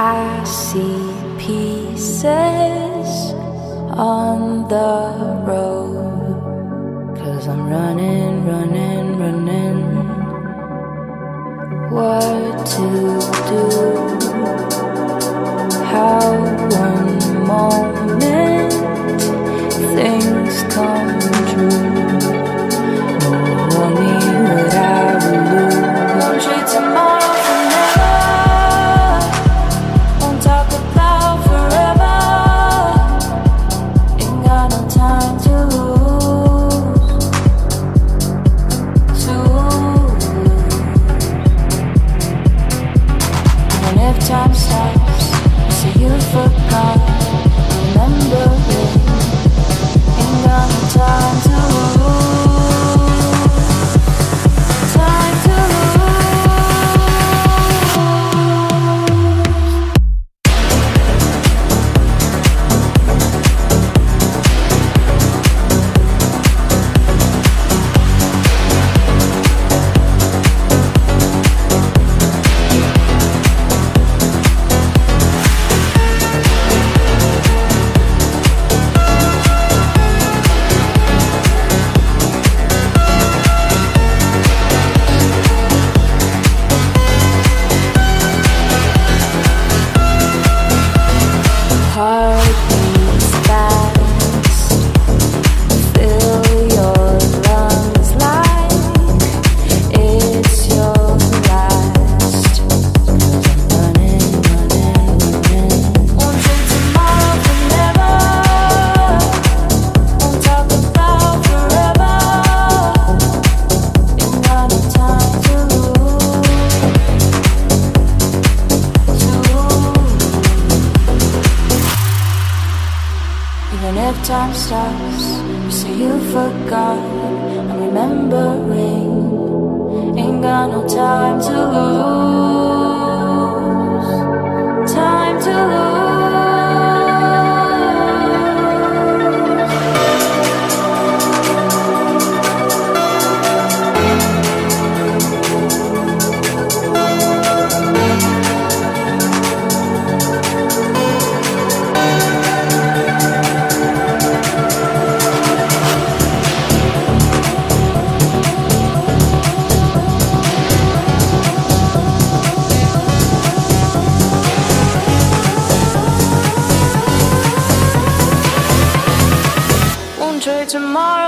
I see pieces on the road. Cause I'm running, running, running. What to do? How one moment things come true. No one knew what I. So you forgot. I'm remembering. Ain't got no time to lose. tomorrow.